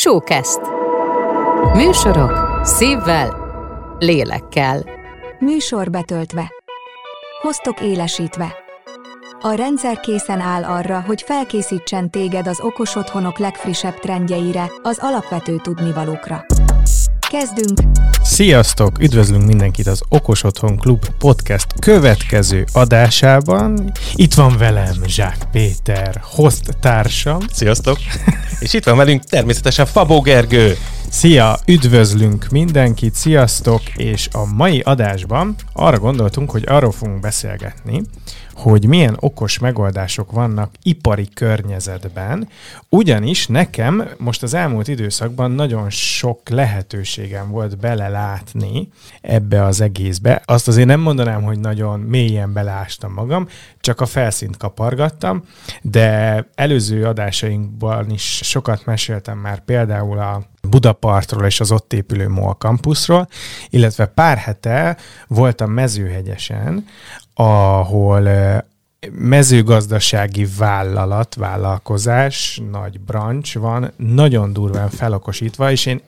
Showcast. Műsorok szívvel, lélekkel. Műsor betöltve. Hoztok élesítve. A rendszer készen áll arra, hogy felkészítsen téged az okos otthonok legfrissebb trendjeire, az alapvető tudnivalókra. Kezdünk! Sziasztok! Üdvözlünk mindenkit az Okos Otthon Klub podcast következő adásában. Itt van velem Zsák Péter, host társam. Sziasztok! És itt van velünk természetesen Fabó Gergő. Szia! Üdvözlünk mindenkit, sziasztok! És a mai adásban arra gondoltunk, hogy arról fogunk beszélgetni, hogy milyen okos megoldások vannak ipari környezetben, ugyanis nekem most az elmúlt időszakban nagyon sok lehetőségem volt belelátni ebbe az egészbe. Azt azért nem mondanám, hogy nagyon mélyen belástam magam, csak a felszínt kapargattam, de előző adásainkban is sokat meséltem már például a Budapartról és az ott épülő MOL campusról, illetve pár hete voltam Mezőhegyesen, ahol mezőgazdasági vállalat, vállalkozás, nagy brancs van, nagyon durván felokosítva, és én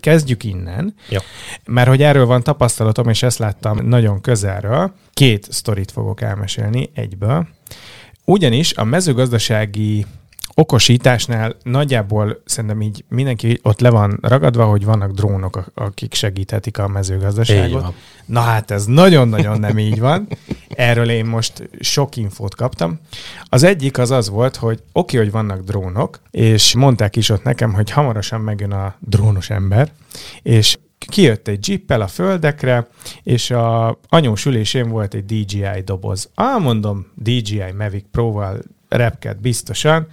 kezdjük innen, Jó. mert hogy erről van tapasztalatom, és ezt láttam nagyon közelről. Két sztorit fogok elmesélni egyből. Ugyanis a mezőgazdasági okosításnál nagyjából szerintem így mindenki ott le van ragadva, hogy vannak drónok, akik segíthetik a mezőgazdaságot. Na hát ez nagyon-nagyon nem így van. Erről én most sok infót kaptam. Az egyik az az volt, hogy oké, hogy vannak drónok, és mondták is ott nekem, hogy hamarosan megjön a drónos ember, és kijött egy jeeppel a földekre, és a anyós ülésén volt egy DJI doboz. Ah, mondom, DJI Mavic Pro-val repked biztosan,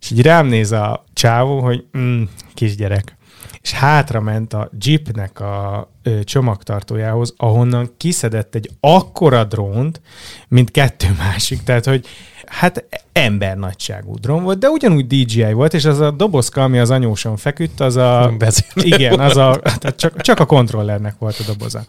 és így rám néz a csávó, hogy mm, kisgyerek. És hátra ment a jeepnek a ö, csomagtartójához, ahonnan kiszedett egy akkora drónt, mint kettő másik. Tehát, hogy hát ember nagyságú drón volt, de ugyanúgy DJI volt, és az a dobozka, ami az anyóson feküdt, az a... Igen, az a, tehát csak, csak a kontrollernek volt a doboza.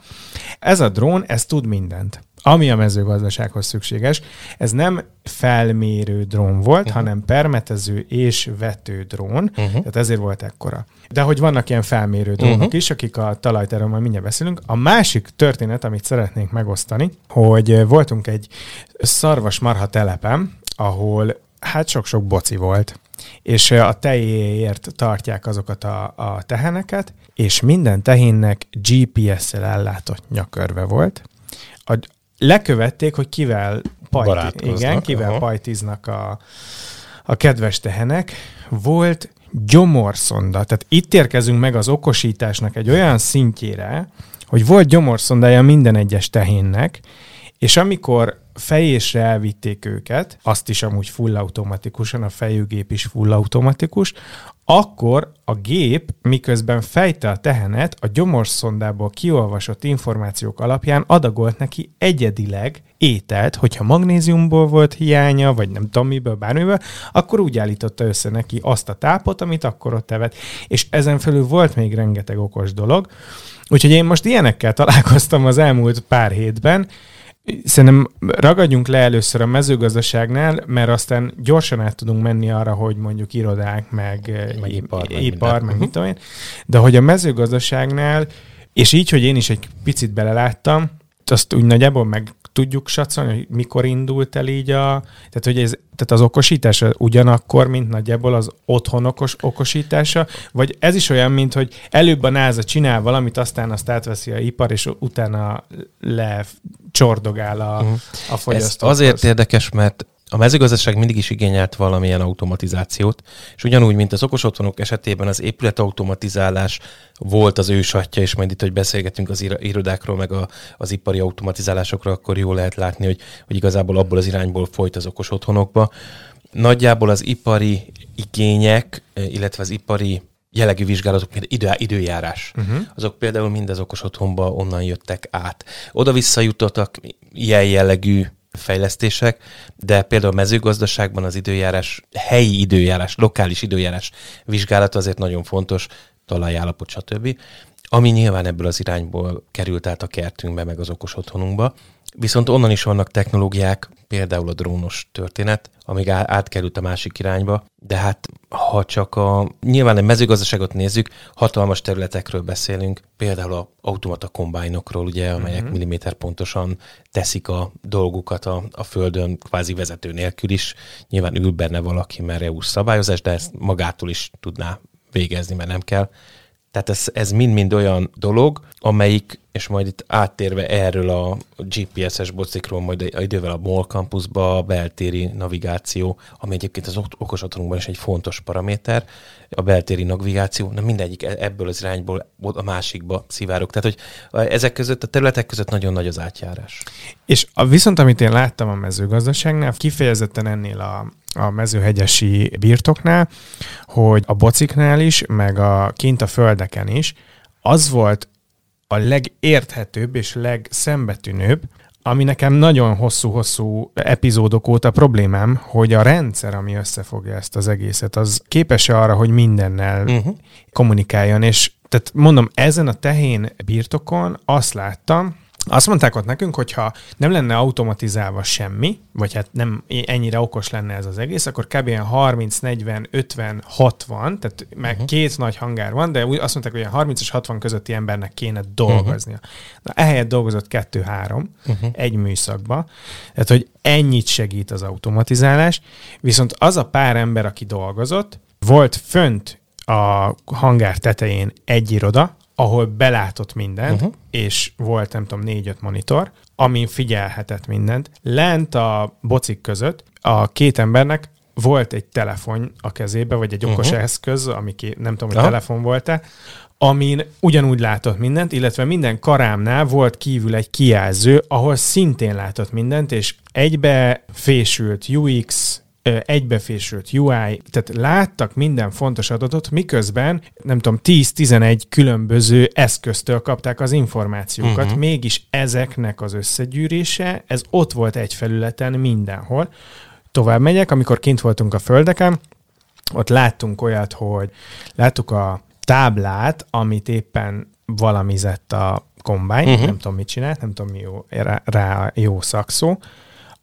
Ez a drón, ez tud mindent ami a mezőgazdasághoz szükséges. Ez nem felmérő drón volt, uh-huh. hanem permetező és vető drón, uh-huh. tehát ezért volt ekkora. De hogy vannak ilyen felmérő drónok uh-huh. is, akik a talajterről majd mindjárt beszélünk. A másik történet, amit szeretnénk megosztani, hogy voltunk egy szarvas marha telepen, ahol hát sok-sok boci volt és a tejéért tartják azokat a, a teheneket, és minden tehénnek GPS-szel ellátott nyakörve volt. A, lekövették, hogy kivel, pajti, igen, kivel aha. pajtiznak a, a kedves tehenek. Volt gyomorszonda. Tehát itt érkezünk meg az okosításnak egy olyan szintjére, hogy volt gyomorszondája minden egyes tehénnek, és amikor fejésre elvitték őket, azt is amúgy full automatikusan, a fejőgép is full automatikus, akkor a gép, miközben fejte a tehenet, a gyomorszondából kiolvasott információk alapján adagolt neki egyedileg ételt, hogyha magnéziumból volt hiánya, vagy nem tudom miből, bármiből, akkor úgy állította össze neki azt a tápot, amit akkor ott evett. És ezen felül volt még rengeteg okos dolog. Úgyhogy én most ilyenekkel találkoztam az elmúlt pár hétben, Szerintem ragadjunk le először a mezőgazdaságnál, mert aztán gyorsan át tudunk menni arra, hogy mondjuk irodák, meg, meg ipar, meg, ipar, meg mit tudom én. De hogy a mezőgazdaságnál, és így, hogy én is egy picit beleláttam, azt úgy nagyjából meg tudjuk satszolni, hogy mikor indult el így a... Tehát, hogy ez, tehát az okosítás ugyanakkor, mint nagyjából az otthon okos, okosítása, vagy ez is olyan, mint hogy előbb a NASA csinál valamit, aztán azt átveszi a ipar, és utána le csordogál a, uh-huh. a fogyasztó. Ez azért érdekes, mert a mezőgazdaság mindig is igényelt valamilyen automatizációt, és ugyanúgy, mint az okos otthonok esetében az épületautomatizálás volt az ősatja, és majd itt, hogy beszélgetünk az irodákról, meg a, az ipari automatizálásokról, akkor jól lehet látni, hogy, hogy igazából abból az irányból folyt az okos otthonokba. Nagyjából az ipari igények, illetve az ipari jellegű vizsgálatok, mint idő, időjárás, uh-huh. azok például mind az okos otthonba onnan jöttek át. Oda-vissza jutottak ilyen jellegű fejlesztések, de például a mezőgazdaságban az időjárás, helyi időjárás, lokális időjárás vizsgálata azért nagyon fontos, talajállapot, stb. Ami nyilván ebből az irányból került át a kertünkbe, meg az okos otthonunkba. Viszont onnan is vannak technológiák, például a drónos történet, amíg átkerült a másik irányba, de hát ha csak a nyilván a mezőgazdaságot nézzük, hatalmas területekről beszélünk, például a automata kombájnokról, ugye, amelyek uh-huh. milliméter pontosan teszik a dolgukat a, a földön, kvázi vezető nélkül is. Nyilván ül benne valaki, mert EU szabályozás, de ezt magától is tudná végezni, mert nem kell. Tehát ez, ez mind-mind olyan dolog, amelyik, és majd itt áttérve erről a GPS-es bocikról, majd idővel a MOL campusba a beltéri navigáció, ami egyébként az okos otthonunkban is egy fontos paraméter, a beltéri navigáció, na mindegyik e- ebből az irányból a másikba szivárok. Tehát, hogy ezek között, a területek között nagyon nagy az átjárás. És a, viszont, amit én láttam a mezőgazdaságnál, kifejezetten ennél a, a mezőhegyesi birtoknál, hogy a bociknál is, meg a kint a földeken is, az volt a legérthetőbb és legszembetűnőbb, ami nekem nagyon hosszú-hosszú epizódok óta problémám, hogy a rendszer, ami összefogja ezt az egészet, az képes-e arra, hogy mindennel uh-huh. kommunikáljon, és tehát mondom, ezen a tehén birtokon azt láttam, azt mondták ott nekünk, hogyha nem lenne automatizálva semmi, vagy hát nem ennyire okos lenne ez az egész, akkor kb. 30, 40, 50, 60, tehát meg uh-huh. két nagy hangár van, de azt mondták, hogy 30 és 60 közötti embernek kéne dolgoznia. Uh-huh. Na, ehelyett dolgozott 2-3 uh-huh. egy műszakba, tehát hogy ennyit segít az automatizálás, viszont az a pár ember, aki dolgozott, volt fönt a hangár tetején egy iroda, ahol belátott mindent, uh-huh. és volt, nem tudom, négy-öt monitor, amin figyelhetett mindent. Lent a bocik között a két embernek volt egy telefon a kezébe, vagy egy okos uh-huh. eszköz, ami ki, nem tudom, hogy uh-huh. telefon volt-e, amin ugyanúgy látott mindent, illetve minden karámnál volt kívül egy kijelző, ahol szintén látott mindent, és egybe fésült UX, egybefésült UI, tehát láttak minden fontos adatot, miközben, nem tudom, 10-11 különböző eszköztől kapták az információkat, uh-huh. mégis ezeknek az összegyűrése, ez ott volt egy felületen mindenhol. Tovább megyek, amikor kint voltunk a földeken, ott láttunk olyat, hogy láttuk a táblát, amit éppen valamizett a kombány, uh-huh. nem tudom, mit csinált, nem tudom, mi jó, rá, rá jó szakszó.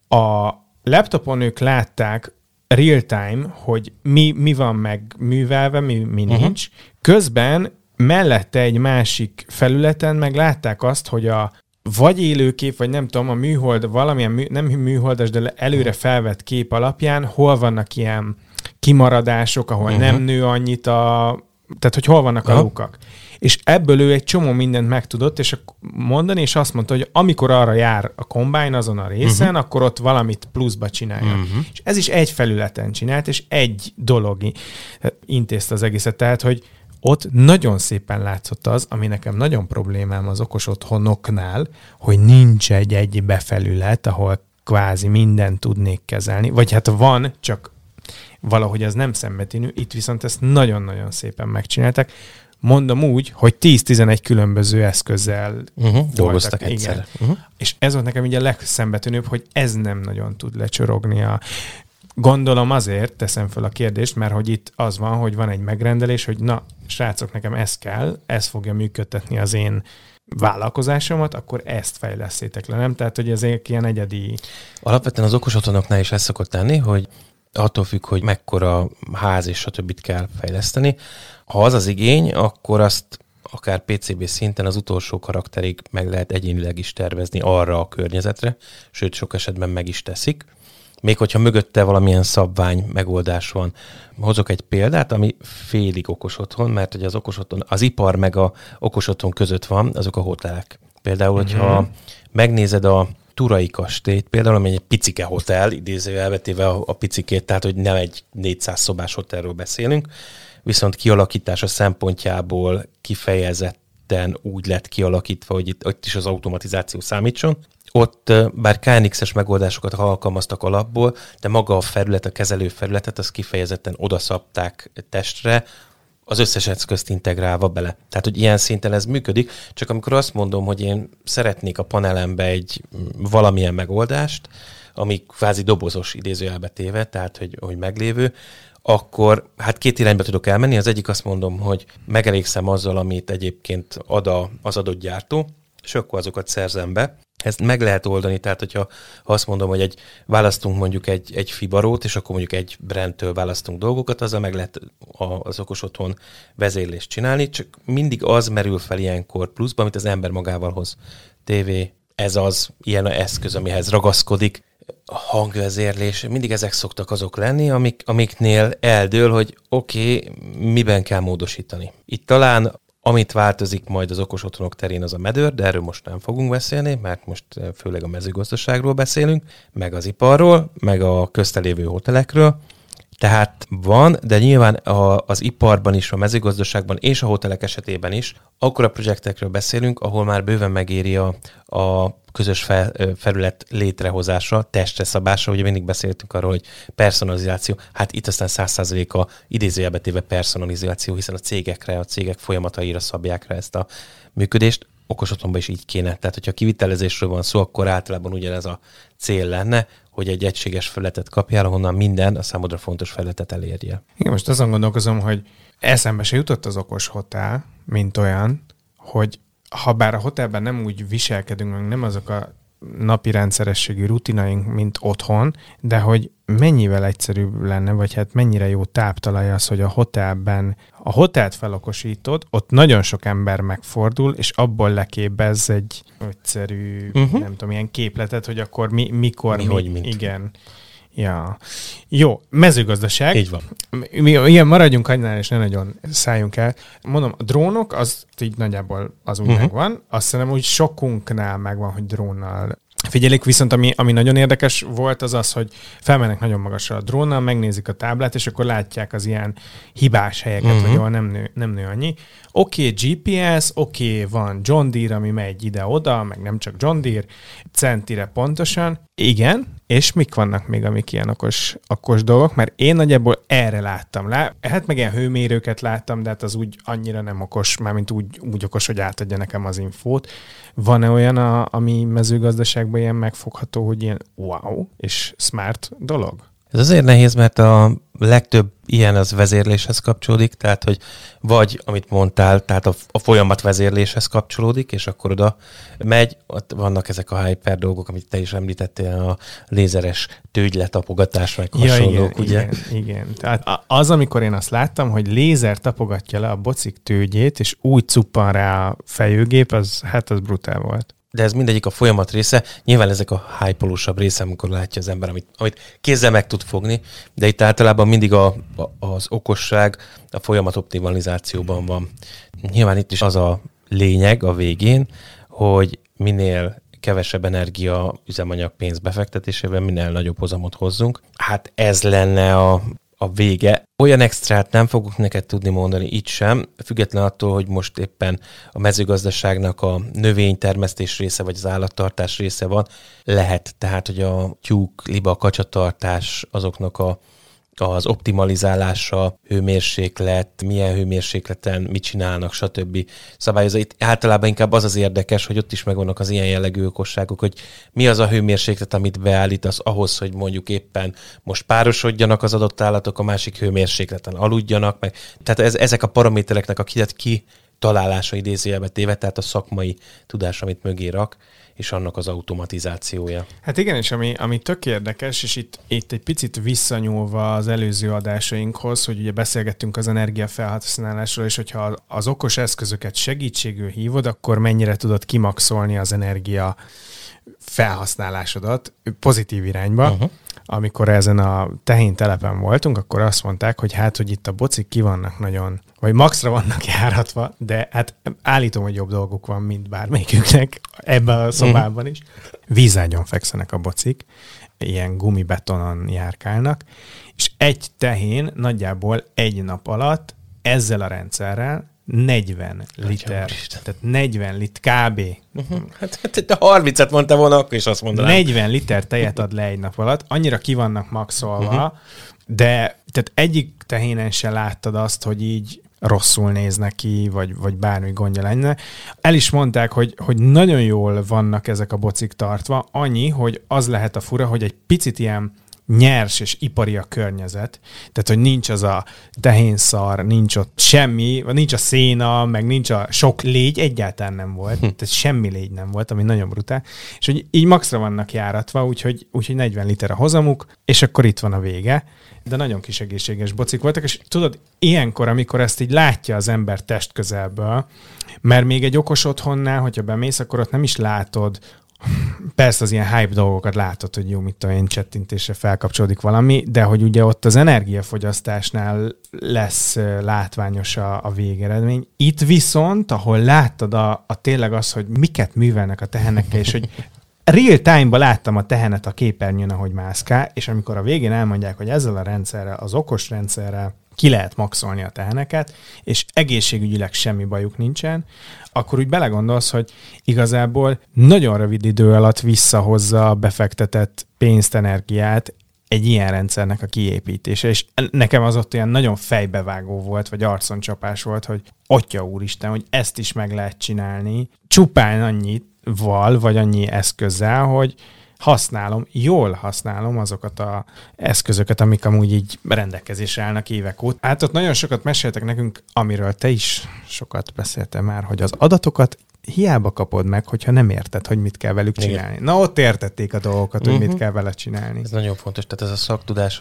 A laptopon ők látták real-time, hogy mi, mi van meg művelve, mi, mi uh-huh. nincs. Közben mellette egy másik felületen meg látták azt, hogy a vagy élőkép, vagy nem tudom, a műhold, valamilyen mű, nem műholdas, de előre felvett kép alapján hol vannak ilyen kimaradások, ahol uh-huh. nem nő annyit a... Tehát, hogy hol vannak uh-huh. a lukak és ebből ő egy csomó mindent megtudott, és mondani, és azt mondta, hogy amikor arra jár a combine azon a részen, uh-huh. akkor ott valamit pluszba csinálja. Uh-huh. És ez is egy felületen csinált, és egy dolog intézte az egészet. Tehát, hogy ott nagyon szépen látszott az, ami nekem nagyon problémám az okos otthonoknál, hogy nincs egy egy befelület, ahol kvázi mindent tudnék kezelni, vagy hát van, csak valahogy az nem szembetűnő, itt viszont ezt nagyon-nagyon szépen megcsináltak mondom úgy, hogy 10-11 különböző eszközzel uh-huh, dolgoztak egyszer. Uh-huh. És ez volt nekem ugye a legszembetűnőbb, hogy ez nem nagyon tud lecsorogni a Gondolom azért teszem fel a kérdést, mert hogy itt az van, hogy van egy megrendelés, hogy na, srácok, nekem ez kell, ez fogja működtetni az én vállalkozásomat, akkor ezt fejlesztétek le, nem? Tehát, hogy ezek ilyen egyedi... Alapvetően az okos otthonoknál is ez szokott lenni, hogy attól függ, hogy mekkora ház és stb. kell fejleszteni. Ha az az igény, akkor azt akár PCB szinten az utolsó karakterig meg lehet egyénileg is tervezni arra a környezetre, sőt sok esetben meg is teszik. Még hogyha mögötte valamilyen szabvány megoldás van. Hozok egy példát, ami félig okos otthon, mert hogy az okos otthon, az ipar meg a okos otthon között van, azok a hotelek. Például, hogyha uh-huh. megnézed a Turai kastélyt, például, ami egy picike hotel, idézőjelbe téve a, a picikét, tehát hogy nem egy 400 szobás hotelről beszélünk, viszont kialakítása szempontjából kifejezetten úgy lett kialakítva, hogy itt, itt is az automatizáció számítson. Ott bár KNX-es megoldásokat alkalmaztak alapból, de maga a felület, a kezelő felületet, az kifejezetten odaszabták testre, az összes eszközt integrálva bele. Tehát, hogy ilyen szinten ez működik, csak amikor azt mondom, hogy én szeretnék a panelembe egy mm, valamilyen megoldást, ami kvázi dobozos idézőjelbe téve, tehát, hogy, hogy meglévő, akkor hát két irányba tudok elmenni. Az egyik azt mondom, hogy megelégszem azzal, amit egyébként ad a, az adott gyártó, és akkor azokat szerzem be. Ezt meg lehet oldani, tehát hogyha ha azt mondom, hogy egy, választunk mondjuk egy, egy fibarót, és akkor mondjuk egy brandtől választunk dolgokat, azzal meg lehet az okos otthon vezérlést csinálni, csak mindig az merül fel ilyenkor pluszban, amit az ember magával hoz. TV, ez az, ilyen a eszköz, amihez ragaszkodik, a hangvezérlés, mindig ezek szoktak azok lenni, amik, amiknél eldől, hogy oké, okay, miben kell módosítani. Itt talán amit változik majd az okos otthonok terén az a medőr, de erről most nem fogunk beszélni, mert most eh, főleg a mezőgazdaságról beszélünk, meg az iparról, meg a köztelévő hotelekről. Tehát van, de nyilván a, az iparban is, a mezőgazdaságban és a hotelek esetében is a projektekről beszélünk, ahol már bőven megéri a, a közös fel, felület létrehozása, testre szabása, ugye mindig beszéltünk arról, hogy personalizáció, hát itt aztán 100% a idézőjelbe téve personalizáció, hiszen a cégekre, a cégek folyamataira szabják rá ezt a működést, okos otthonban is így kéne. Tehát, hogyha kivitelezésről van szó, akkor általában ugyanez a cél lenne, hogy egy egységes felületet kapjál, ahonnan minden a számodra fontos felületet elérje. Igen, most azon gondolkozom, hogy eszembe se jutott az okos hotel, mint olyan, hogy ha bár a hotelben nem úgy viselkedünk, nem azok a napi rendszerességi rutinaink, mint otthon, de hogy mennyivel egyszerűbb lenne, vagy hát mennyire jó táptalaj az, hogy a hotelben a hotelt felokosítod, ott nagyon sok ember megfordul, és abból leképez egy egyszerű, uh-huh. nem tudom, ilyen képletet, hogy akkor mi, mikor, mi, mi hogy, mint. igen. Ja. Jó, mezőgazdaság. Így van. Mi, igen, maradjunk annál, és ne nagyon szálljunk el. Mondom, a drónok, az így nagyjából az úgy uh-huh. megvan. Azt hiszem, hogy sokunknál megvan, hogy drónnal Figyelik, viszont ami, ami nagyon érdekes volt, az az, hogy felmennek nagyon magasra a drónnal, megnézik a táblát, és akkor látják az ilyen hibás helyeket, uh-huh. hogy ahol nem nő, nem nő annyi. Oké, okay, GPS, oké, okay, van John Deere, ami megy ide-oda, meg nem csak John Deere, centire pontosan. Igen, és mik vannak még, amik ilyen okos, okos dolgok, mert én nagyjából erre láttam. Lá, hát meg ilyen hőmérőket láttam, de hát az úgy annyira nem okos, mármint úgy, úgy okos, hogy átadja nekem az infót. Van-e olyan, a, ami mezőgazdaságban ilyen megfogható, hogy ilyen wow és smart dolog? Ez azért nehéz, mert a legtöbb ilyen az vezérléshez kapcsolódik, tehát hogy vagy, amit mondtál, tehát a, a folyamat vezérléshez kapcsolódik, és akkor oda megy, ott vannak ezek a hyper dolgok, amit te is említettél, a lézeres tőgyletapogatás, meg ja, hasonlók, igen, ugye? Igen, igen. Tehát az, amikor én azt láttam, hogy lézer tapogatja le a bocik tőgyét, és úgy cuppan rá a fejőgép, az, hát az brutál volt de ez mindegyik a folyamat része. Nyilván ezek a hype része, amikor látja az ember, amit, amit kézzel meg tud fogni, de itt általában mindig a, a, az okosság a folyamat optimalizációban van. Nyilván itt is az a lényeg a végén, hogy minél kevesebb energia, üzemanyag pénz befektetésével minél nagyobb hozamot hozzunk. Hát ez lenne a, a vége. Olyan extrát nem fogok neked tudni mondani itt sem, független attól, hogy most éppen a mezőgazdaságnak a növénytermesztés része, vagy az állattartás része van. Lehet tehát, hogy a tyúk, liba, kacsatartás azoknak a az optimalizálása, hőmérséklet, milyen hőmérsékleten mit csinálnak, stb. szabályozza. Itt általában inkább az az érdekes, hogy ott is megvannak az ilyen jellegű okosságok, hogy mi az a hőmérséklet, amit beállítasz ahhoz, hogy mondjuk éppen most párosodjanak az adott állatok, a másik hőmérsékleten aludjanak, meg. Tehát ez, ezek a paramétereknek a ki, ki találása idézőjelbe téve, tehát a szakmai tudás, amit mögé rak, és annak az automatizációja. Hát igen, és ami, ami tök érdekes, és itt, itt egy picit visszanyúlva az előző adásainkhoz, hogy ugye beszélgettünk az energiafelhasználásról, és hogyha az okos eszközöket segítségül hívod, akkor mennyire tudod kimaxolni az energia felhasználásodat pozitív irányba. Uh-huh amikor ezen a tehén telepen voltunk, akkor azt mondták, hogy hát, hogy itt a bocik ki vannak nagyon, vagy maxra vannak járatva, de hát állítom, hogy jobb dolguk van, mint bármelyiküknek ebben a szobában is. Vízágyon fekszenek a bocik, ilyen gumibetonon járkálnak, és egy tehén nagyjából egy nap alatt ezzel a rendszerrel 40 liter, tehát 40 liter, kb. Uh-huh. Hát, hát te 30-et mondta volna, akkor is azt mondanám. 40 liter tejet ad le egy nap alatt, annyira ki vannak maxolva, uh-huh. de tehát egyik tehénen se láttad azt, hogy így rosszul néz neki, vagy, vagy bármi gondja lenne. El is mondták, hogy, hogy nagyon jól vannak ezek a bocik tartva, annyi, hogy az lehet a fura, hogy egy picit ilyen nyers és ipari a környezet, tehát hogy nincs az a tehénszar, nincs ott semmi, nincs a széna, meg nincs a sok légy, egyáltalán nem volt, hm. tehát semmi légy nem volt, ami nagyon brutál, és hogy így maxra vannak járatva, úgyhogy, úgyhogy 40 liter a hozamuk, és akkor itt van a vége, de nagyon kis egészséges bocik voltak, és tudod, ilyenkor, amikor ezt így látja az ember test közelből, mert még egy okos otthonnál, hogyha bemész, akkor ott nem is látod, Persze az ilyen hype dolgokat látod, hogy jó, mit én csettintésre felkapcsolódik valami, de hogy ugye ott az energiafogyasztásnál lesz látványos a, a végeredmény. Itt viszont, ahol láttad a, a tényleg az, hogy miket művelnek a tehenekkel, és hogy real time-ban láttam a tehenet a képernyőn, ahogy mászkál, és amikor a végén elmondják, hogy ezzel a rendszerrel, az okos rendszerrel ki lehet maxolni a teheneket, és egészségügyileg semmi bajuk nincsen, akkor úgy belegondolsz, hogy igazából nagyon rövid idő alatt visszahozza a befektetett pénzt, energiát egy ilyen rendszernek a kiépítése, és nekem az ott olyan nagyon fejbevágó volt, vagy arconcsapás volt, hogy atya úristen, hogy ezt is meg lehet csinálni, csupán annyit val, vagy annyi eszközzel, hogy, használom, jól használom azokat a eszközöket, amik amúgy így rendelkezésre állnak évek óta. Hát ott nagyon sokat meséltek nekünk, amiről te is sokat beszéltem már, hogy az adatokat hiába kapod meg, hogyha nem érted, hogy mit kell velük csinálni. Igen. Na, ott értették a dolgokat, hogy uh-huh. mit mhm. kell vele csinálni. Ez nagyon fontos, tehát ez a szaktudás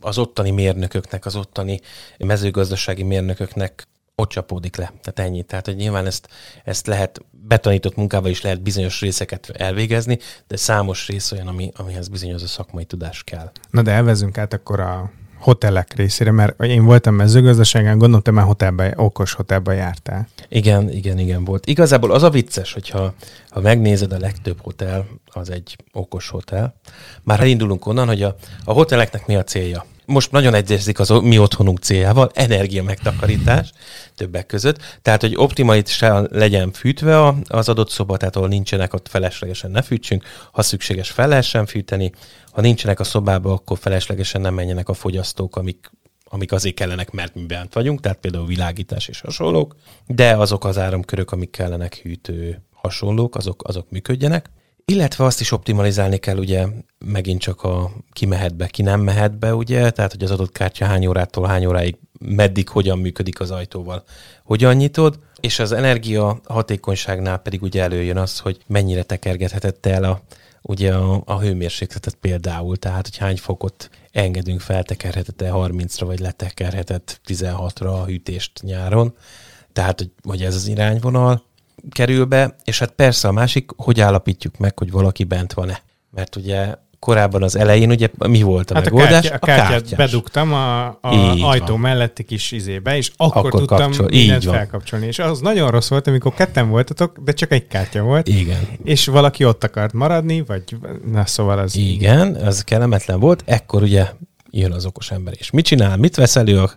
az ottani mérnököknek, az ottani mezőgazdasági mérnököknek ott csapódik le. Tehát ennyi. Tehát, hogy nyilván ezt, ezt lehet, betanított munkával is lehet bizonyos részeket elvégezni, de számos rész olyan, ami, amihez bizonyos a szakmai tudás kell. Na de elvezünk át akkor a hotelek részére, mert én voltam mezőgazdaságán, gondolom, te már hotelbe, okos hotelbe jártál. Igen, igen, igen volt. Igazából az a vicces, hogyha ha megnézed, a legtöbb hotel az egy okos hotel. Már elindulunk onnan, hogy a, a hoteleknek mi a célja most nagyon egyezik az mi otthonunk céljával, energia megtakarítás többek között, tehát hogy optimálisan legyen fűtve az adott szoba, tehát ahol nincsenek ott feleslegesen ne fűtsünk, ha szükséges fel lehessen fűteni, ha nincsenek a szobában, akkor feleslegesen nem menjenek a fogyasztók, amik amik azért kellenek, mert mi bent vagyunk, tehát például világítás és hasonlók, de azok az áramkörök, amik kellenek hűtő hasonlók, azok, azok működjenek. Illetve azt is optimalizálni kell, ugye megint csak a ki mehet be, ki nem mehet be, ugye, tehát hogy az adott kártya hány órától hány óráig meddig, hogyan működik az ajtóval, hogyan nyitod, és az energia hatékonyságnál pedig ugye előjön az, hogy mennyire tekergethetett el a, ugye a, a hőmérsékletet például, tehát hogy hány fokot engedünk fel, tekerhetett-e 30-ra, vagy letekerhetett 16-ra a hűtést nyáron, tehát hogy, hogy ez az irányvonal, kerül be, és hát persze a másik, hogy állapítjuk meg, hogy valaki bent van-e. Mert ugye korábban az elején ugye mi volt a hát megoldás? A, kártya, a, kártyát a bedugtam a, a ajtó van. melletti kis izébe, és akkor, akkor tudtam kapcsol, mindent felkapcsolni. És az nagyon rossz volt, amikor ketten voltatok, de csak egy kártya volt. Igen. És valaki ott akart maradni, vagy na szóval az... Igen, az kellemetlen volt. Ekkor ugye jön az okos ember, és mit csinál? Mit vesz elő a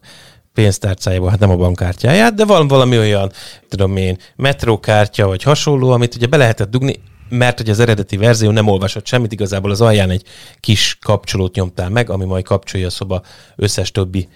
pénztárcájából, hát nem a bankkártyáját, de van valami olyan, tudom én, metrókártya vagy hasonló, amit ugye be lehetett dugni, mert hogy az eredeti verzió nem olvasott semmit, igazából az alján egy kis kapcsolót nyomtál meg, ami majd kapcsolja a szoba összes többi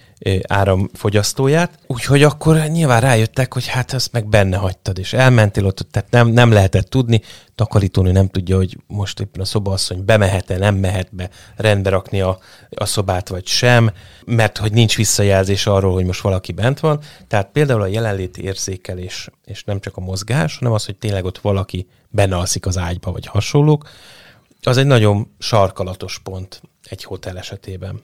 áramfogyasztóját. Úgyhogy akkor nyilván rájöttek, hogy hát ezt meg benne hagytad, és elmentél ott, tehát nem, nem lehetett tudni. Takarítónő nem tudja, hogy most éppen a szobaasszony bemehet-e, nem mehet be rendbe rakni a, a szobát, vagy sem, mert hogy nincs visszajelzés arról, hogy most valaki bent van. Tehát például a jelenléti érzékelés, és nem csak a mozgás, hanem az, hogy tényleg ott valaki benne alszik az ágyba, vagy hasonlók, az egy nagyon sarkalatos pont egy hotel esetében.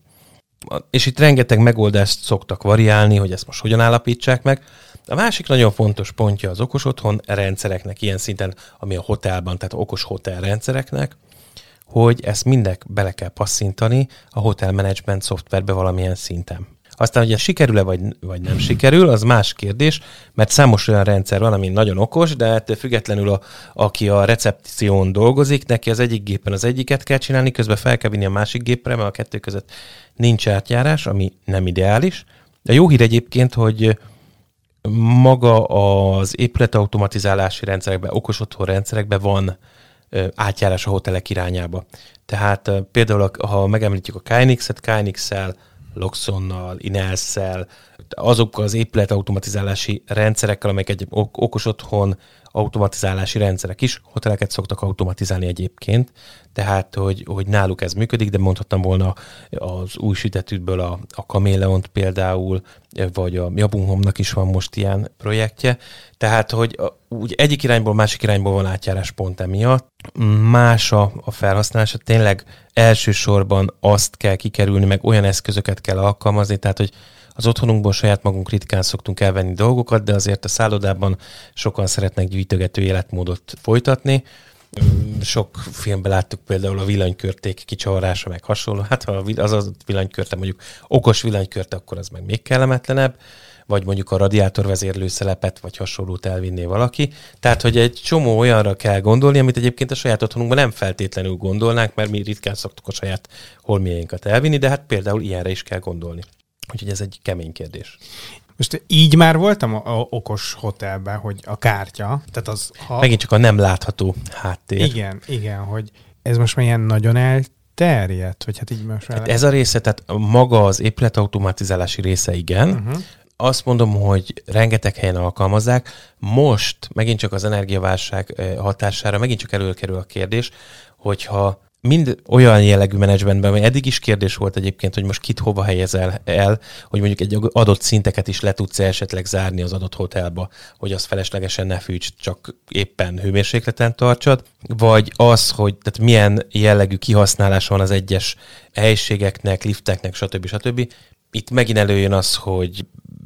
És itt rengeteg megoldást szoktak variálni, hogy ezt most hogyan állapítsák meg. A másik nagyon fontos pontja az okos otthon rendszereknek, ilyen szinten, ami a hotelban, tehát okos hotel rendszereknek, hogy ezt mindek bele kell passzintani a hotel management szoftverbe valamilyen szinten. Aztán, hogy ez sikerül-e vagy, vagy nem sikerül, az más kérdés, mert számos olyan rendszer van, ami nagyon okos, de ettől függetlenül, a, aki a recepción dolgozik, neki az egyik gépen az egyiket kell csinálni, közben fel kell vinni a másik gépre, mert a kettő között nincs átjárás, ami nem ideális. A jó hír egyébként, hogy maga az épületautomatizálási rendszerekben, okos otthon rendszerekben van átjárás a hotelek irányába. Tehát például, ha megemlítjük a KNX-et, KNX-el Loxonnal, Inelszel, azokkal az épületautomatizálási rendszerekkel, amelyek egy okos otthon automatizálási rendszerek is. Hoteleket szoktak automatizálni egyébként, tehát hogy, hogy náluk ez működik, de mondhattam volna az új sütetűből a, a Kameleont például, vagy a Jabunhomnak is van most ilyen projektje. Tehát, hogy úgy egyik irányból, másik irányból van átjárás pont emiatt. Más a, a felhasználása, tényleg elsősorban azt kell kikerülni, meg olyan eszközöket kell alkalmazni, tehát, hogy az otthonunkból saját magunk ritkán szoktunk elvenni dolgokat, de azért a szállodában sokan szeretnek gyűjtögető életmódot folytatni. Sok filmben láttuk például a villanykörték kicsavarása, meg hasonló. Hát ha az az villanykörte mondjuk okos villanykörte, akkor az meg még kellemetlenebb vagy mondjuk a radiátor vezérlőszelepet, vagy hasonlót elvinné valaki. Tehát, hogy egy csomó olyanra kell gondolni, amit egyébként a saját otthonunkban nem feltétlenül gondolnánk, mert mi ritkán szoktuk a saját holmiainkat elvinni, de hát például ilyenre is kell gondolni. Úgyhogy ez egy kemény kérdés. Most így már voltam a, a okos hotelben, hogy a kártya, tehát az... Ha... Megint csak a nem látható háttér. Igen, igen, hogy ez most már ilyen nagyon elterjedt, vagy hát így most már... Hát ez a része, tehát maga az épületautomatizálási része igen, uh-huh. Azt mondom, hogy rengeteg helyen alkalmazzák. Most megint csak az energiaválság eh, hatására megint csak előkerül a kérdés, hogyha mind olyan jellegű menedzsmentben, vagy eddig is kérdés volt egyébként, hogy most kit hova helyezel el, hogy mondjuk egy adott szinteket is le tudsz esetleg zárni az adott hotelba, hogy az feleslegesen ne fűts, csak éppen hőmérsékleten tartsad, vagy az, hogy tehát milyen jellegű kihasználás van az egyes helységeknek, lifteknek, stb. stb. Itt megint előjön az, hogy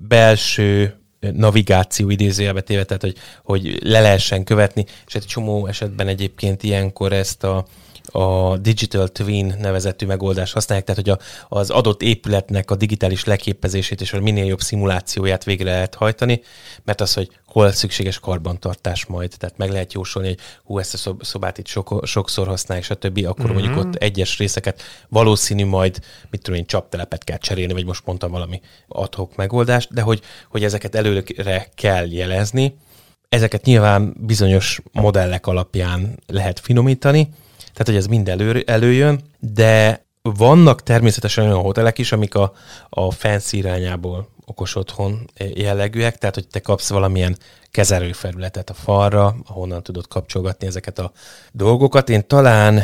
belső navigáció idézőjelbe téve, tehát hogy, hogy le lehessen követni, és egy csomó esetben egyébként ilyenkor ezt a a Digital Twin nevezetű megoldást használják, tehát hogy a, az adott épületnek a digitális leképezését és a minél jobb szimulációját végre lehet hajtani, mert az, hogy hol szükséges karbantartás majd, tehát meg lehet jósolni, hogy hú, ezt a szobát itt sok, sokszor használják, stb., akkor mm-hmm. mondjuk ott egyes részeket valószínű majd, mit tudom én, csaptelepet kell cserélni, vagy most mondtam valami adhok megoldást, de hogy, hogy ezeket előre kell jelezni, ezeket nyilván bizonyos modellek alapján lehet finomítani, tehát hogy ez mind elő, előjön, de vannak természetesen olyan hotelek is, amik a, a fancy irányából okos otthon jellegűek, tehát hogy te kapsz valamilyen kezelőfelületet a falra, ahonnan tudod kapcsolgatni ezeket a dolgokat. Én talán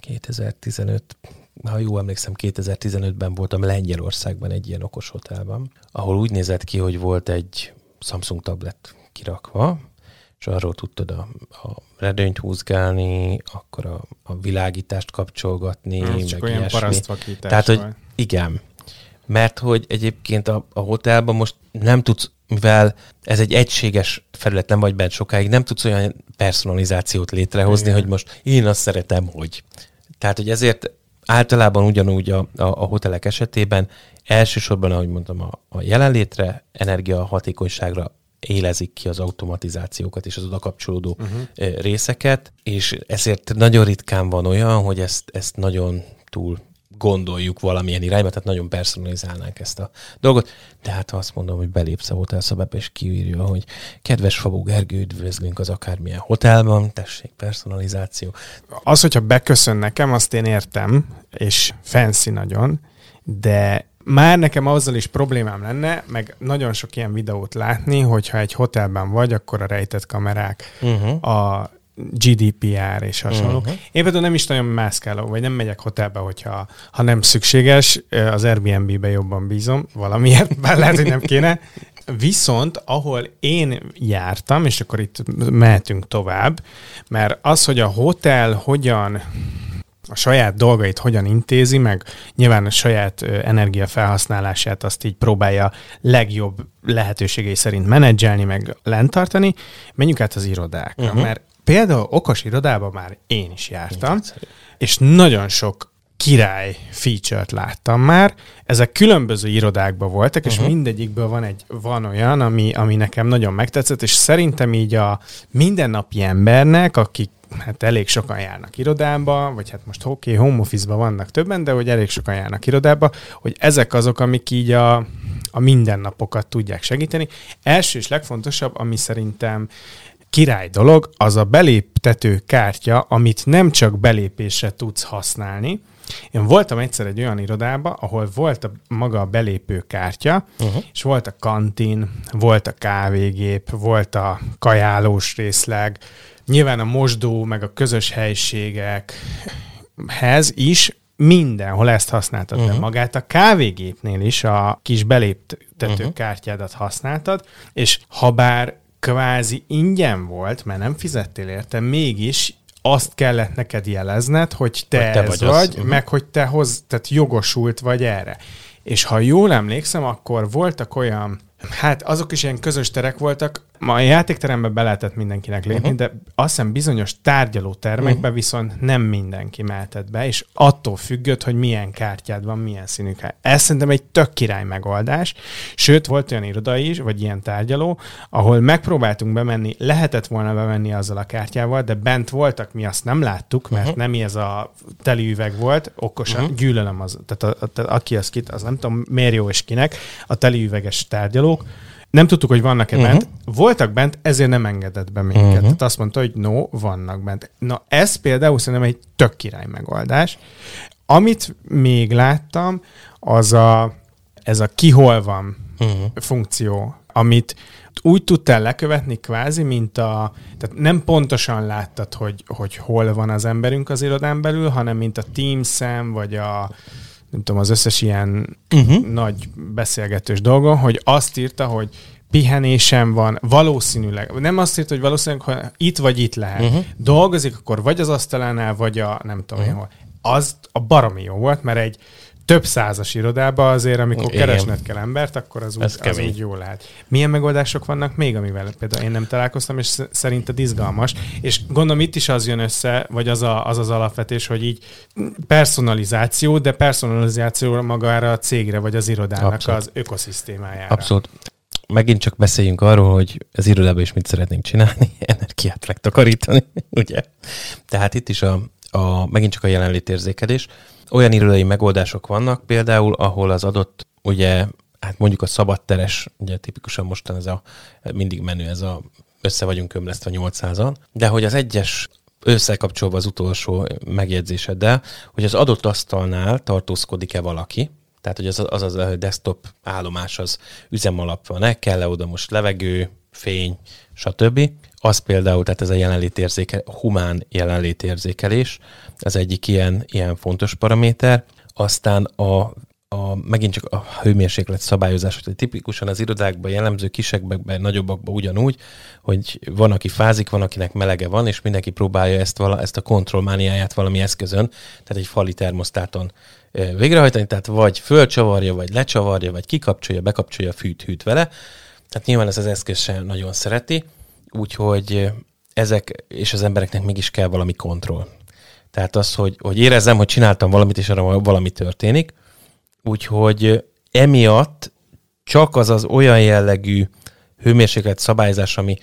2015 ha jól emlékszem, 2015-ben voltam Lengyelországban egy ilyen okos hotelben, ahol úgy nézett ki, hogy volt egy Samsung tablet kirakva, és arról tudtad a, a redőnyt húzgálni, akkor a, a világítást kapcsolgatni, Ez meg csak olyan ilyesmi. Tehát, hogy igen, mert hogy egyébként a, a hotelban most nem tudsz, mivel ez egy egységes felület, nem vagy bent sokáig, nem tudsz olyan personalizációt létrehozni, Igen. hogy most én azt szeretem, hogy. Tehát, hogy ezért általában ugyanúgy a, a, a hotelek esetében elsősorban, ahogy mondtam, a, a jelenlétre, energiahatékonyságra élezik ki az automatizációkat és az oda kapcsolódó uh-huh. részeket, és ezért nagyon ritkán van olyan, hogy ezt, ezt nagyon túl gondoljuk valamilyen irányba, tehát nagyon personalizálnánk ezt a dolgot. De hát azt mondom, hogy belépsz a hotelszobába, és kiírja, hogy kedves Fabó Gergő, üdvözlünk az akármilyen hotelban, tessék, personalizáció. Az, hogyha beköszön nekem, azt én értem, és fancy nagyon, de már nekem azzal is problémám lenne, meg nagyon sok ilyen videót látni, hogyha egy hotelben vagy, akkor a rejtett kamerák, uh-huh. a GDPR és hasonló. Uh-huh. Én például nem is nagyon mászkálok, vagy nem megyek hotelbe, hogyha ha nem szükséges, az Airbnb-be jobban bízom, valamiért, bár lehet, hogy nem kéne. Viszont ahol én jártam, és akkor itt mehetünk tovább, mert az, hogy a hotel hogyan a saját dolgait hogyan intézi, meg nyilván a saját energiafelhasználását azt így próbálja legjobb lehetőségei szerint menedzselni, meg lentartani, menjünk át az irodákra, uh-huh. mert például okos irodában már én is jártam, és nagyon sok király feature-t láttam már. Ezek különböző irodákban voltak, és uh-huh. mindegyikből van egy van olyan, ami, ami nekem nagyon megtetszett, és szerintem így a mindennapi embernek, akik hát elég sokan járnak irodába, vagy hát most oké, okay, home office vannak többen, de hogy elég sokan járnak irodába, hogy ezek azok, amik így a, a mindennapokat tudják segíteni. Első és legfontosabb, ami szerintem király dolog, az a beléptető kártya, amit nem csak belépésre tudsz használni, Én voltam egyszer egy olyan irodába, ahol volt a maga a belépő kártya, uh-huh. és volt a kantin, volt a kávégép, volt a kajálós részleg, nyilván a mosdó, meg a közös helységekhez is mindenhol ezt használtad, uh-huh. magát a kávégépnél is a kis beléptető uh-huh. kártyádat használtad, és ha bár kvázi ingyen volt, mert nem fizettél érte, mégis azt kellett neked jelezned, hogy te, hogy te ez vagy, vagy az. meg hogy te hoz, tehát jogosult vagy erre. És ha jól emlékszem, akkor voltak olyan Hát azok is ilyen közös terek voltak. Ma a játékterembe be lehetett mindenkinek lépni, uh-huh. de azt hiszem bizonyos tárgyaló termekbe uh-huh. viszont nem mindenki mehetett be, és attól függött, hogy milyen kártyád van, milyen színű kártyád. Ez szerintem egy tök király megoldás. Sőt, volt olyan iroda is, vagy ilyen tárgyaló, ahol megpróbáltunk bemenni, lehetett volna bemenni azzal a kártyával, de bent voltak, mi azt nem láttuk, mert uh-huh. nem ez a teli üveg volt, okosan, uh-huh. gyűlölöm az, tehát a, a, a, aki az kit, az nem tudom, miért jó és kinek, a teli üveges tárgyaló, tárgyalók, nem tudtuk, hogy vannak-e uh-huh. bent. Voltak bent, ezért nem engedett be minket. Uh-huh. Tehát azt mondta, hogy no, vannak bent. Na, ez például szerintem egy tök király megoldás. Amit még láttam, az a, ez a ki hol van uh-huh. funkció, amit úgy tudtál lekövetni kvázi, mint a, tehát nem pontosan láttad, hogy, hogy hol van az emberünk az irodán belül, hanem mint a Teams-en, vagy a nem tudom, az összes ilyen uh-huh. nagy beszélgetős dolgon, hogy azt írta, hogy pihenésem van, valószínűleg, nem azt írta, hogy valószínűleg, hogy itt vagy itt lehet. Uh-huh. Dolgozik, akkor vagy az asztalánál, vagy a nem tudom uh-huh. én hol. Az a baromi jó volt, mert egy több százas irodába azért, amikor Igen. keresned kell embert, akkor az úgy, az úgy jó lehet. Milyen megoldások vannak még, amivel például én nem találkoztam, és szerinted izgalmas, és gondolom itt is az jön össze, vagy az a, az, az alapvetés, hogy így personalizáció, de personalizáció magára a cégre, vagy az irodának Abszolút. az ökoszisztémájára. Abszolút megint csak beszéljünk arról, hogy az irodában is mit szeretnénk csinálni, energiát megtakarítani, ugye? Tehát itt is a, a megint csak a jelenlétérzékelés olyan irodai megoldások vannak például, ahol az adott, ugye, hát mondjuk a szabadteres, ugye tipikusan mostan ez a mindig menő, ez a össze vagyunk ömlesztve 800-an, de hogy az egyes összekapcsolva az utolsó megjegyzéseddel, hogy az adott asztalnál tartózkodik-e valaki, tehát hogy az az, az desktop állomás az üzemalap van-e, kell-e oda most levegő, fény, stb. Az például, tehát ez a jelenlétérzéke, humán jelenlétérzékelés, az egyik ilyen, ilyen fontos paraméter. Aztán a, a, megint csak a hőmérséklet szabályozás, hogy tipikusan az irodákban jellemző kisekben, nagyobbakban ugyanúgy, hogy van, aki fázik, van, akinek melege van, és mindenki próbálja ezt, vala, ezt a kontrollmániáját valami eszközön, tehát egy fali termosztáton végrehajtani, tehát vagy fölcsavarja, vagy lecsavarja, vagy kikapcsolja, bekapcsolja, fűt, hűt vele. Tehát nyilván ez az eszköz sem nagyon szereti, úgyhogy ezek, és az embereknek mégis kell valami kontroll. Tehát az, hogy, hogy érezzem, hogy csináltam valamit, és arra valami történik. Úgyhogy emiatt csak az az olyan jellegű hőmérséklet szabályzás, ami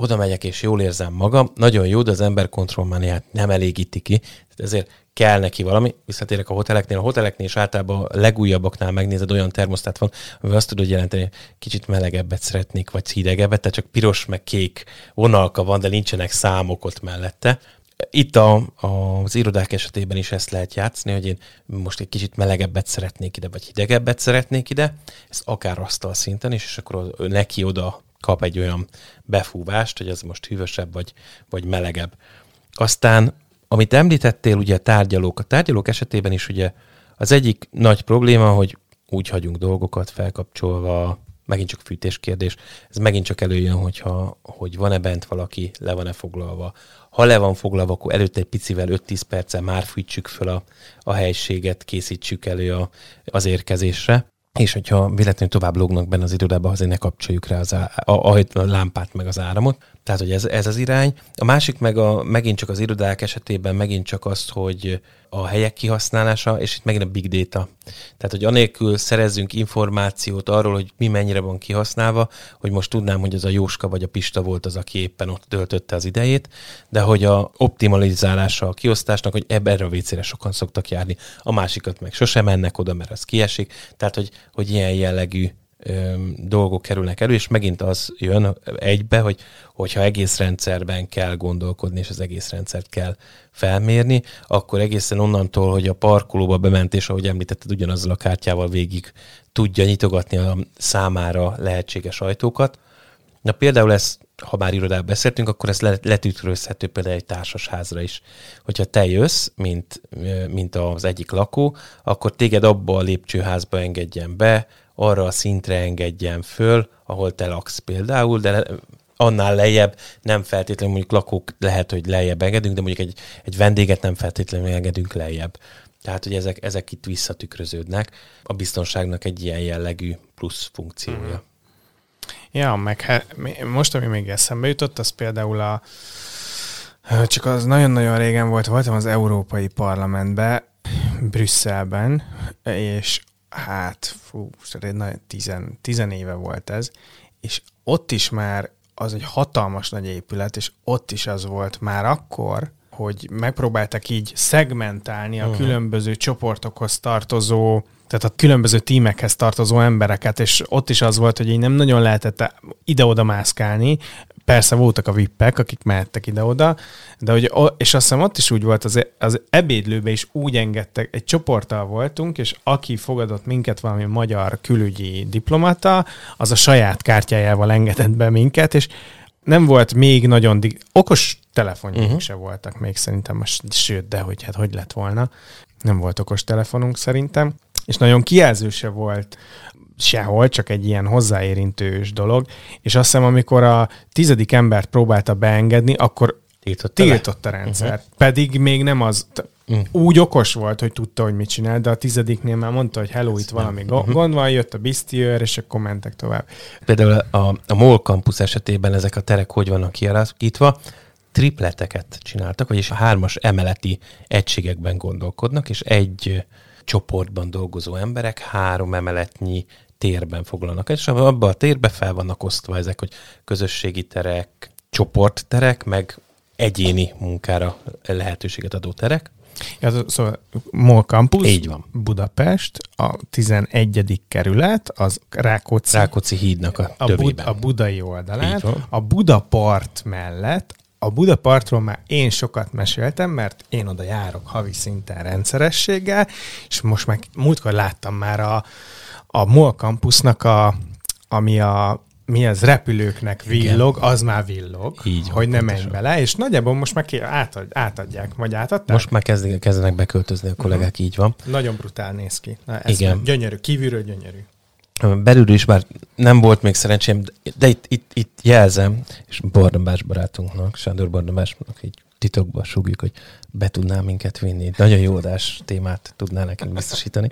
oda megyek és jól érzem magam, nagyon jó, de az ember kontrollmániát nem elégíti ki, ezért kell neki valami. Visszatérek a hoteleknél. A hoteleknél is általában a legújabbaknál megnézed, olyan termosztát van, ami azt tudod jelenteni, hogy kicsit melegebbet szeretnék, vagy hidegebbet, tehát csak piros meg kék vonalka van, de nincsenek számok ott mellette. Itt a, a, az irodák esetében is ezt lehet játszani, hogy én most egy kicsit melegebbet szeretnék ide, vagy hidegebbet szeretnék ide, ez akár asztal szinten is, és akkor neki oda kap egy olyan befúvást, hogy az most hűvösebb, vagy, vagy melegebb. Aztán, amit említettél, ugye a tárgyalók. A tárgyalók esetében is ugye az egyik nagy probléma, hogy úgy hagyunk dolgokat felkapcsolva, megint csak fűtéskérdés, ez megint csak előjön, hogyha, hogy van-e bent valaki, le van-e foglalva. Ha le van foglalva, akkor előtte egy picivel 5-10 perccel már fűtsük föl a, a helységet, készítsük elő a, az érkezésre. És hogyha véletlenül tovább lógnak benne az irodában, azért ne kapcsoljuk rá az á, a, a, a lámpát meg az áramot. Tehát, hogy ez, ez az irány. A másik meg a, megint csak az irodák esetében megint csak az, hogy a helyek kihasználása, és itt megint a big data. Tehát, hogy anélkül szerezzünk információt arról, hogy mi mennyire van kihasználva, hogy most tudnám, hogy az a Jóska vagy a Pista volt az, aki éppen ott töltötte az idejét, de hogy a optimalizálása a kiosztásnak, hogy ebben erre a vécére sokan szoktak járni, a másikat meg sosem mennek oda, mert az kiesik. Tehát, hogy, hogy ilyen jellegű dolgok kerülnek elő, és megint az jön egybe, hogy hogyha egész rendszerben kell gondolkodni, és az egész rendszert kell felmérni, akkor egészen onnantól, hogy a parkolóba bement, és ahogy említetted, ugyanazzal a kártyával végig tudja nyitogatni a számára lehetséges ajtókat. Na például ez, ha már irodában beszéltünk, akkor ez letükrözhető például egy társasházra is. Hogyha te jössz, mint, mint az egyik lakó, akkor téged abba a lépcsőházba engedjen be, arra a szintre engedjen föl, ahol te laksz például, de annál lejjebb nem feltétlenül mondjuk lakók lehet, hogy lejjebb engedünk, de mondjuk egy, egy vendéget nem feltétlenül engedünk lejjebb. Tehát, hogy ezek, ezek itt visszatükröződnek. A biztonságnak egy ilyen jellegű plusz funkciója. Mm. Ja, meg he, most, ami még eszembe jutott, az például a csak az nagyon-nagyon régen volt, voltam az Európai Parlamentben, Brüsszelben, és hát, fú, egy tizen, tizen éve volt ez, és ott is már az egy hatalmas nagy épület, és ott is az volt már akkor, hogy megpróbáltak így szegmentálni a uh-huh. különböző csoportokhoz tartozó, tehát a különböző tímekhez tartozó embereket, és ott is az volt, hogy így nem nagyon lehetett ide-oda mászkálni, Persze voltak a vippek, akik mehettek ide-oda, de hogy, és azt hiszem ott is úgy volt, az, az ebédlőbe is úgy engedtek, egy csoporttal voltunk, és aki fogadott minket valami magyar külügyi diplomata, az a saját kártyájával engedett be minket, és nem volt még nagyon, dig- okos telefonjuk uh-huh. se voltak még szerintem, most, sőt, de hogy hát hogy lett volna. Nem volt okos telefonunk szerintem, és nagyon kijelző se volt sehol, csak egy ilyen hozzáérintős dolog, és azt hiszem, amikor a tizedik embert próbálta beengedni, akkor tiltott, tiltott a rendszer. Uh-huh. Pedig még nem az, uh-huh. úgy okos volt, hogy tudta, hogy mit csinál, de a tizediknél már mondta, hogy hello, itt valami uh-huh. gond van, jött a biztiőr, és akkor mentek tovább. Például a, a MOL campus esetében ezek a terek hogy vannak kialakítva, tripleteket csináltak, vagyis a hármas emeleti egységekben gondolkodnak, és egy csoportban dolgozó emberek három emeletnyi térben foglalnak. És abban a térben fel vannak osztva ezek, hogy közösségi terek, csoportterek, meg egyéni munkára lehetőséget adó terek. Ja, szóval MOL Campus, Így van. Budapest, a 11. kerület, az Rákóczi, Rákóczi hídnak a, a, Bud, a budai oldalán, a Budapart mellett, a Budapartról már én sokat meséltem, mert én oda járok havi szinten rendszerességgel, és most meg múltkor láttam már a, a MOL campusnak a, ami a mi az repülőknek villog, Igen. az már villog, Így hogy nem menj bele, és nagyjából most már átad, átadják, vagy átadták? Most már kezdenek, kezdenek beköltözni a kollégák, uh-huh. így van. Nagyon brutál néz ki. Na, ez Igen. Gyönyörű, kívülről gyönyörű. Belül is már nem volt még szerencsém, de itt, itt, itt jelzem, és Bardambás barátunknak, Sándor Bardambásnak így titokba sugjuk, hogy be tudná minket vinni. Nagyon jó adás témát tudná nekünk biztosítani.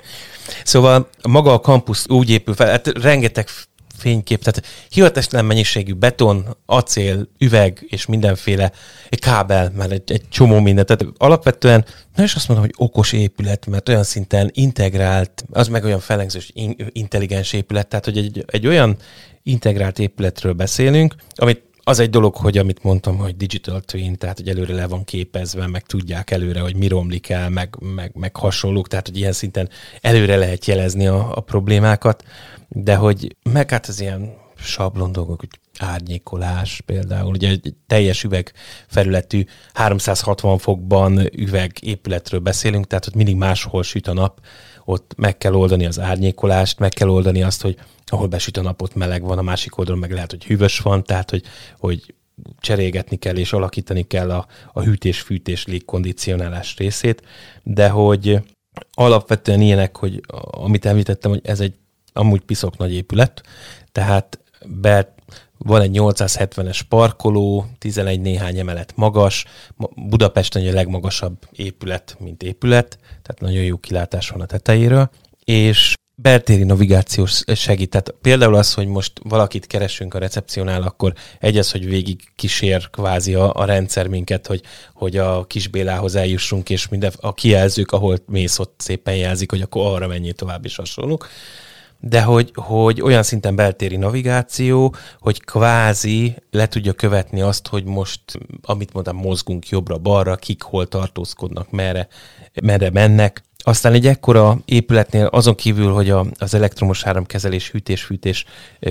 Szóval maga a kampusz úgy épül fel, hát rengeteg fénykép, tehát hihetetlen mennyiségű beton, acél, üveg és mindenféle egy kábel, mert egy, egy csomó mindent. Tehát alapvetően nem is azt mondom, hogy okos épület, mert olyan szinten integrált, az meg olyan felengzős, intelligens épület, tehát hogy egy, egy olyan integrált épületről beszélünk, amit az egy dolog, hogy amit mondtam, hogy digital twin, tehát hogy előre le van képezve, meg tudják előre, hogy mi romlik el, meg, meg, meg hasonlók, tehát hogy ilyen szinten előre lehet jelezni a, a problémákat, de hogy meg hát az ilyen sablon dolgok, hogy árnyékolás például, ugye egy teljes üvegfelületű 360 fokban üveg épületről beszélünk, tehát hogy mindig máshol süt a nap, ott meg kell oldani az árnyékolást, meg kell oldani azt, hogy ahol besüt a napot meleg van, a másik oldalon meg lehet, hogy hűvös van, tehát hogy, hogy cserélgetni kell és alakítani kell a, a hűtés-fűtés légkondicionálás részét, de hogy alapvetően ilyenek, hogy amit említettem, hogy ez egy amúgy piszok nagy épület, tehát be van egy 870-es parkoló, 11 néhány emelet magas, Budapesten a legmagasabb épület, mint épület, tehát nagyon jó kilátás van a tetejéről, és beltéri navigációs segít. Tehát például az, hogy most valakit keresünk a recepciónál, akkor egy az, hogy végig kísér kvázi a, a rendszer minket, hogy, hogy a Kisbélához eljussunk, és minden, a kijelzők, ahol mész, ott szépen jelzik, hogy akkor arra menjél tovább, és hasonlók de hogy, hogy olyan szinten beltéri navigáció, hogy kvázi le tudja követni azt, hogy most, amit mondtam, mozgunk jobbra-balra, kik hol tartózkodnak, merre, merre mennek, aztán egy ekkora épületnél azon kívül, hogy a, az elektromos áramkezelés, hűtés-fűtés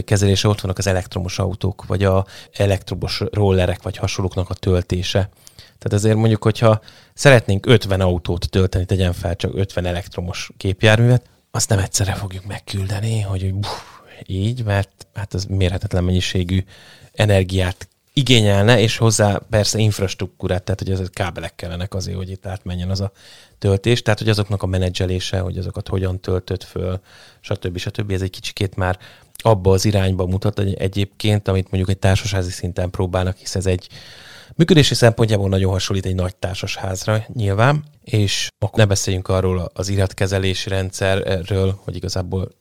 kezelése, ott vannak az elektromos autók, vagy a elektromos rollerek, vagy hasonlóknak a töltése. Tehát azért mondjuk, hogyha szeretnénk 50 autót tölteni, tegyen fel csak 50 elektromos képjárművet, azt nem egyszerre fogjuk megküldeni, hogy buh, így, mert hát az mérhetetlen mennyiségű energiát igényelne, és hozzá persze infrastruktúrát, tehát hogy az kábelek kellenek azért, hogy itt átmenjen az a töltés, tehát hogy azoknak a menedzselése, hogy azokat hogyan töltött föl, stb. stb. Ez egy kicsikét már abba az irányba mutat egyébként, amit mondjuk egy társasházi szinten próbálnak, hisz ez egy működési szempontjából nagyon hasonlít egy nagy társasházra nyilván, és akkor ne beszéljünk arról az iratkezelési rendszerről, hogy igazából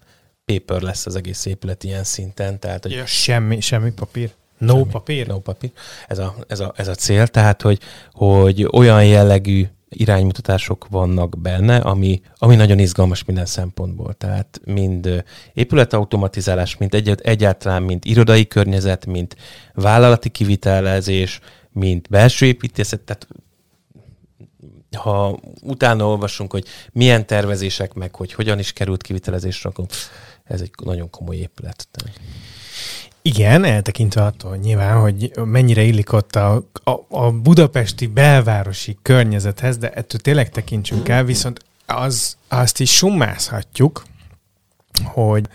paper lesz az egész épület ilyen szinten. Tehát, hogy ja, semmi, semmi papír. No semmi, papír? No papír. Ez a, ez a, ez a cél, tehát hogy, hogy olyan jellegű iránymutatások vannak benne, ami, ami nagyon izgalmas minden szempontból. Tehát mind épületautomatizálás, mint egy, egyáltalán, mint irodai környezet, mint vállalati kivitelezés, mint belső építészet, tehát ha utána olvasunk, hogy milyen tervezések meg, hogy hogyan is került kivitelezésre, akkor ez egy nagyon komoly épület. Igen, eltekintve attól nyilván, hogy mennyire illik ott a, a, a budapesti belvárosi környezethez, de ettől tényleg tekintsünk el, viszont az, azt is summázhatjuk, hogy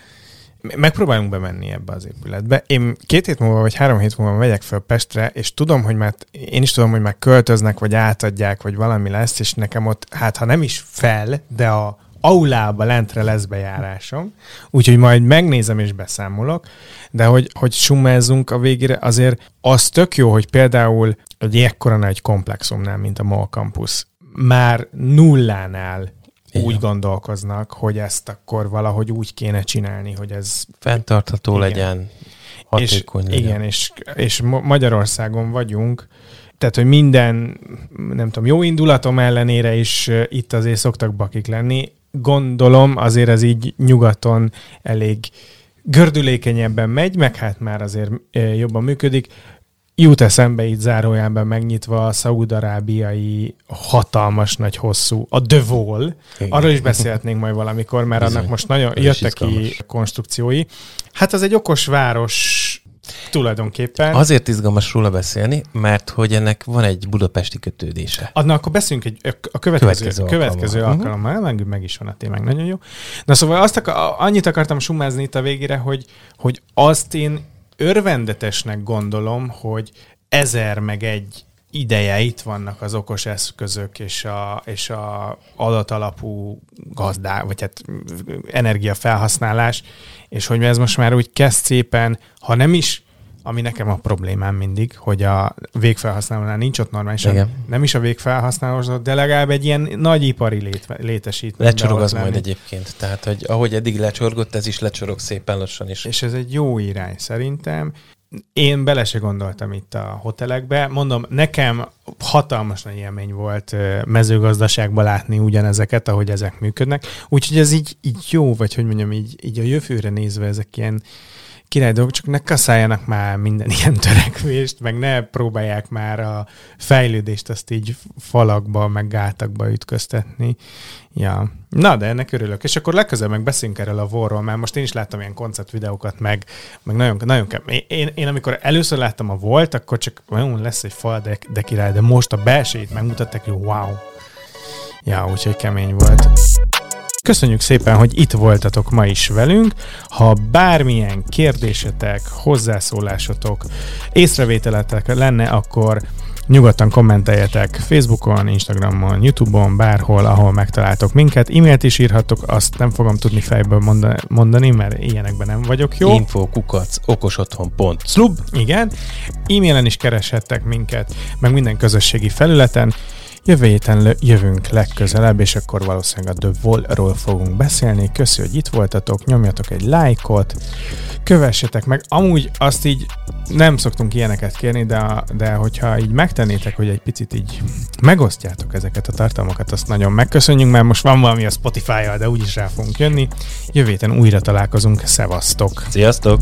megpróbálunk bemenni ebbe az épületbe. Én két hét múlva, vagy három hét múlva megyek fel Pestre, és tudom, hogy már, én is tudom, hogy már költöznek, vagy átadják, vagy valami lesz, és nekem ott, hát ha nem is fel, de a aulába lentre lesz bejárásom, úgyhogy majd megnézem és beszámolok, de hogy, hogy summázzunk a végére, azért az tök jó, hogy például egy ekkora nagy komplexumnál, mint a MOL Campus, már nullánál igen. úgy gondolkoznak, hogy ezt akkor valahogy úgy kéne csinálni, hogy ez... Fenntartható igen. legyen, hatékony és, legyen. Igen, és, és Magyarországon vagyunk, tehát, hogy minden, nem tudom, jó indulatom ellenére is itt azért szoktak bakik lenni. Gondolom, azért ez így nyugaton elég gördülékenyebben megy, meg hát már azért jobban működik. Jut eszembe itt zárójában megnyitva a szaudarábiai hatalmas nagy hosszú, a The Wall. Igen. Arról is beszélhetnénk majd valamikor, mert Bizony. annak most nagyon jöttek ki konstrukciói. Hát az egy okos város Tulajdonképpen. Azért izgalmas róla beszélni, mert hogy ennek van egy budapesti kötődése. Adna, akkor beszéljünk egy, a következő, következő, következő alkalommal. alkalommal. Meg, meg is van a témánk, nagyon jó. Na szóval azt akar, annyit akartam sumázni itt a végére, hogy, hogy azt én örvendetesnek gondolom, hogy ezer meg egy ideje itt vannak az okos eszközök és a, és a adatalapú gazdá, vagy hát energiafelhasználás, és hogy ez most már úgy kezd szépen, ha nem is ami nekem a problémám mindig, hogy a végfelhasználónál nincs ott normálisan, Igen. nem is a végfelhasználó, de legalább egy ilyen nagy ipari lét, létesítmény. Lecsorog az majd egyébként. Tehát, hogy ahogy eddig lecsorgott, ez is lecsorog szépen lassan is. És ez egy jó irány szerintem. Én bele se gondoltam itt a hotelekbe. Mondom, nekem hatalmas nagy élmény volt mezőgazdaságban látni ugyanezeket, ahogy ezek működnek. Úgyhogy ez így, így jó, vagy hogy mondjam, így, így a jövőre nézve ezek ilyen király dolgok, csak ne kaszáljanak már minden ilyen törekvést, meg ne próbálják már a fejlődést azt így falakba, meg gátakba ütköztetni. Ja. Na, de ennek örülök. És akkor legközelebb meg beszélünk erről a vorról, mert most én is láttam ilyen konceptvideókat, meg, meg nagyon, nagyon én, én, én, amikor először láttam a volt, akkor csak olyan lesz egy fal, de, de király, de most a belsejét megmutatták, hogy wow. Ja, úgyhogy kemény volt. Köszönjük szépen, hogy itt voltatok ma is velünk. Ha bármilyen kérdésetek, hozzászólásotok, észrevételetek lenne, akkor nyugodtan kommenteljetek Facebookon, Instagramon, Youtube-on, bárhol, ahol megtaláltok minket. E-mailt is írhatok, azt nem fogom tudni fejből mondani, mert ilyenekben nem vagyok jó. Info kukac okosotthon.slub Igen. E-mailen is kereshettek minket, meg minden közösségi felületen. Jövő héten jövünk legközelebb, és akkor valószínűleg a The Wall-ról fogunk beszélni. Köszönjük, hogy itt voltatok, nyomjatok egy lájkot, kövessetek meg. Amúgy azt így nem szoktunk ilyeneket kérni, de, de hogyha így megtennétek, hogy egy picit így megosztjátok ezeket a tartalmakat, azt nagyon megköszönjük, mert most van valami a Spotify-jal, de úgyis rá fogunk jönni. Jövő héten újra találkozunk. Szevasztok! Sziasztok!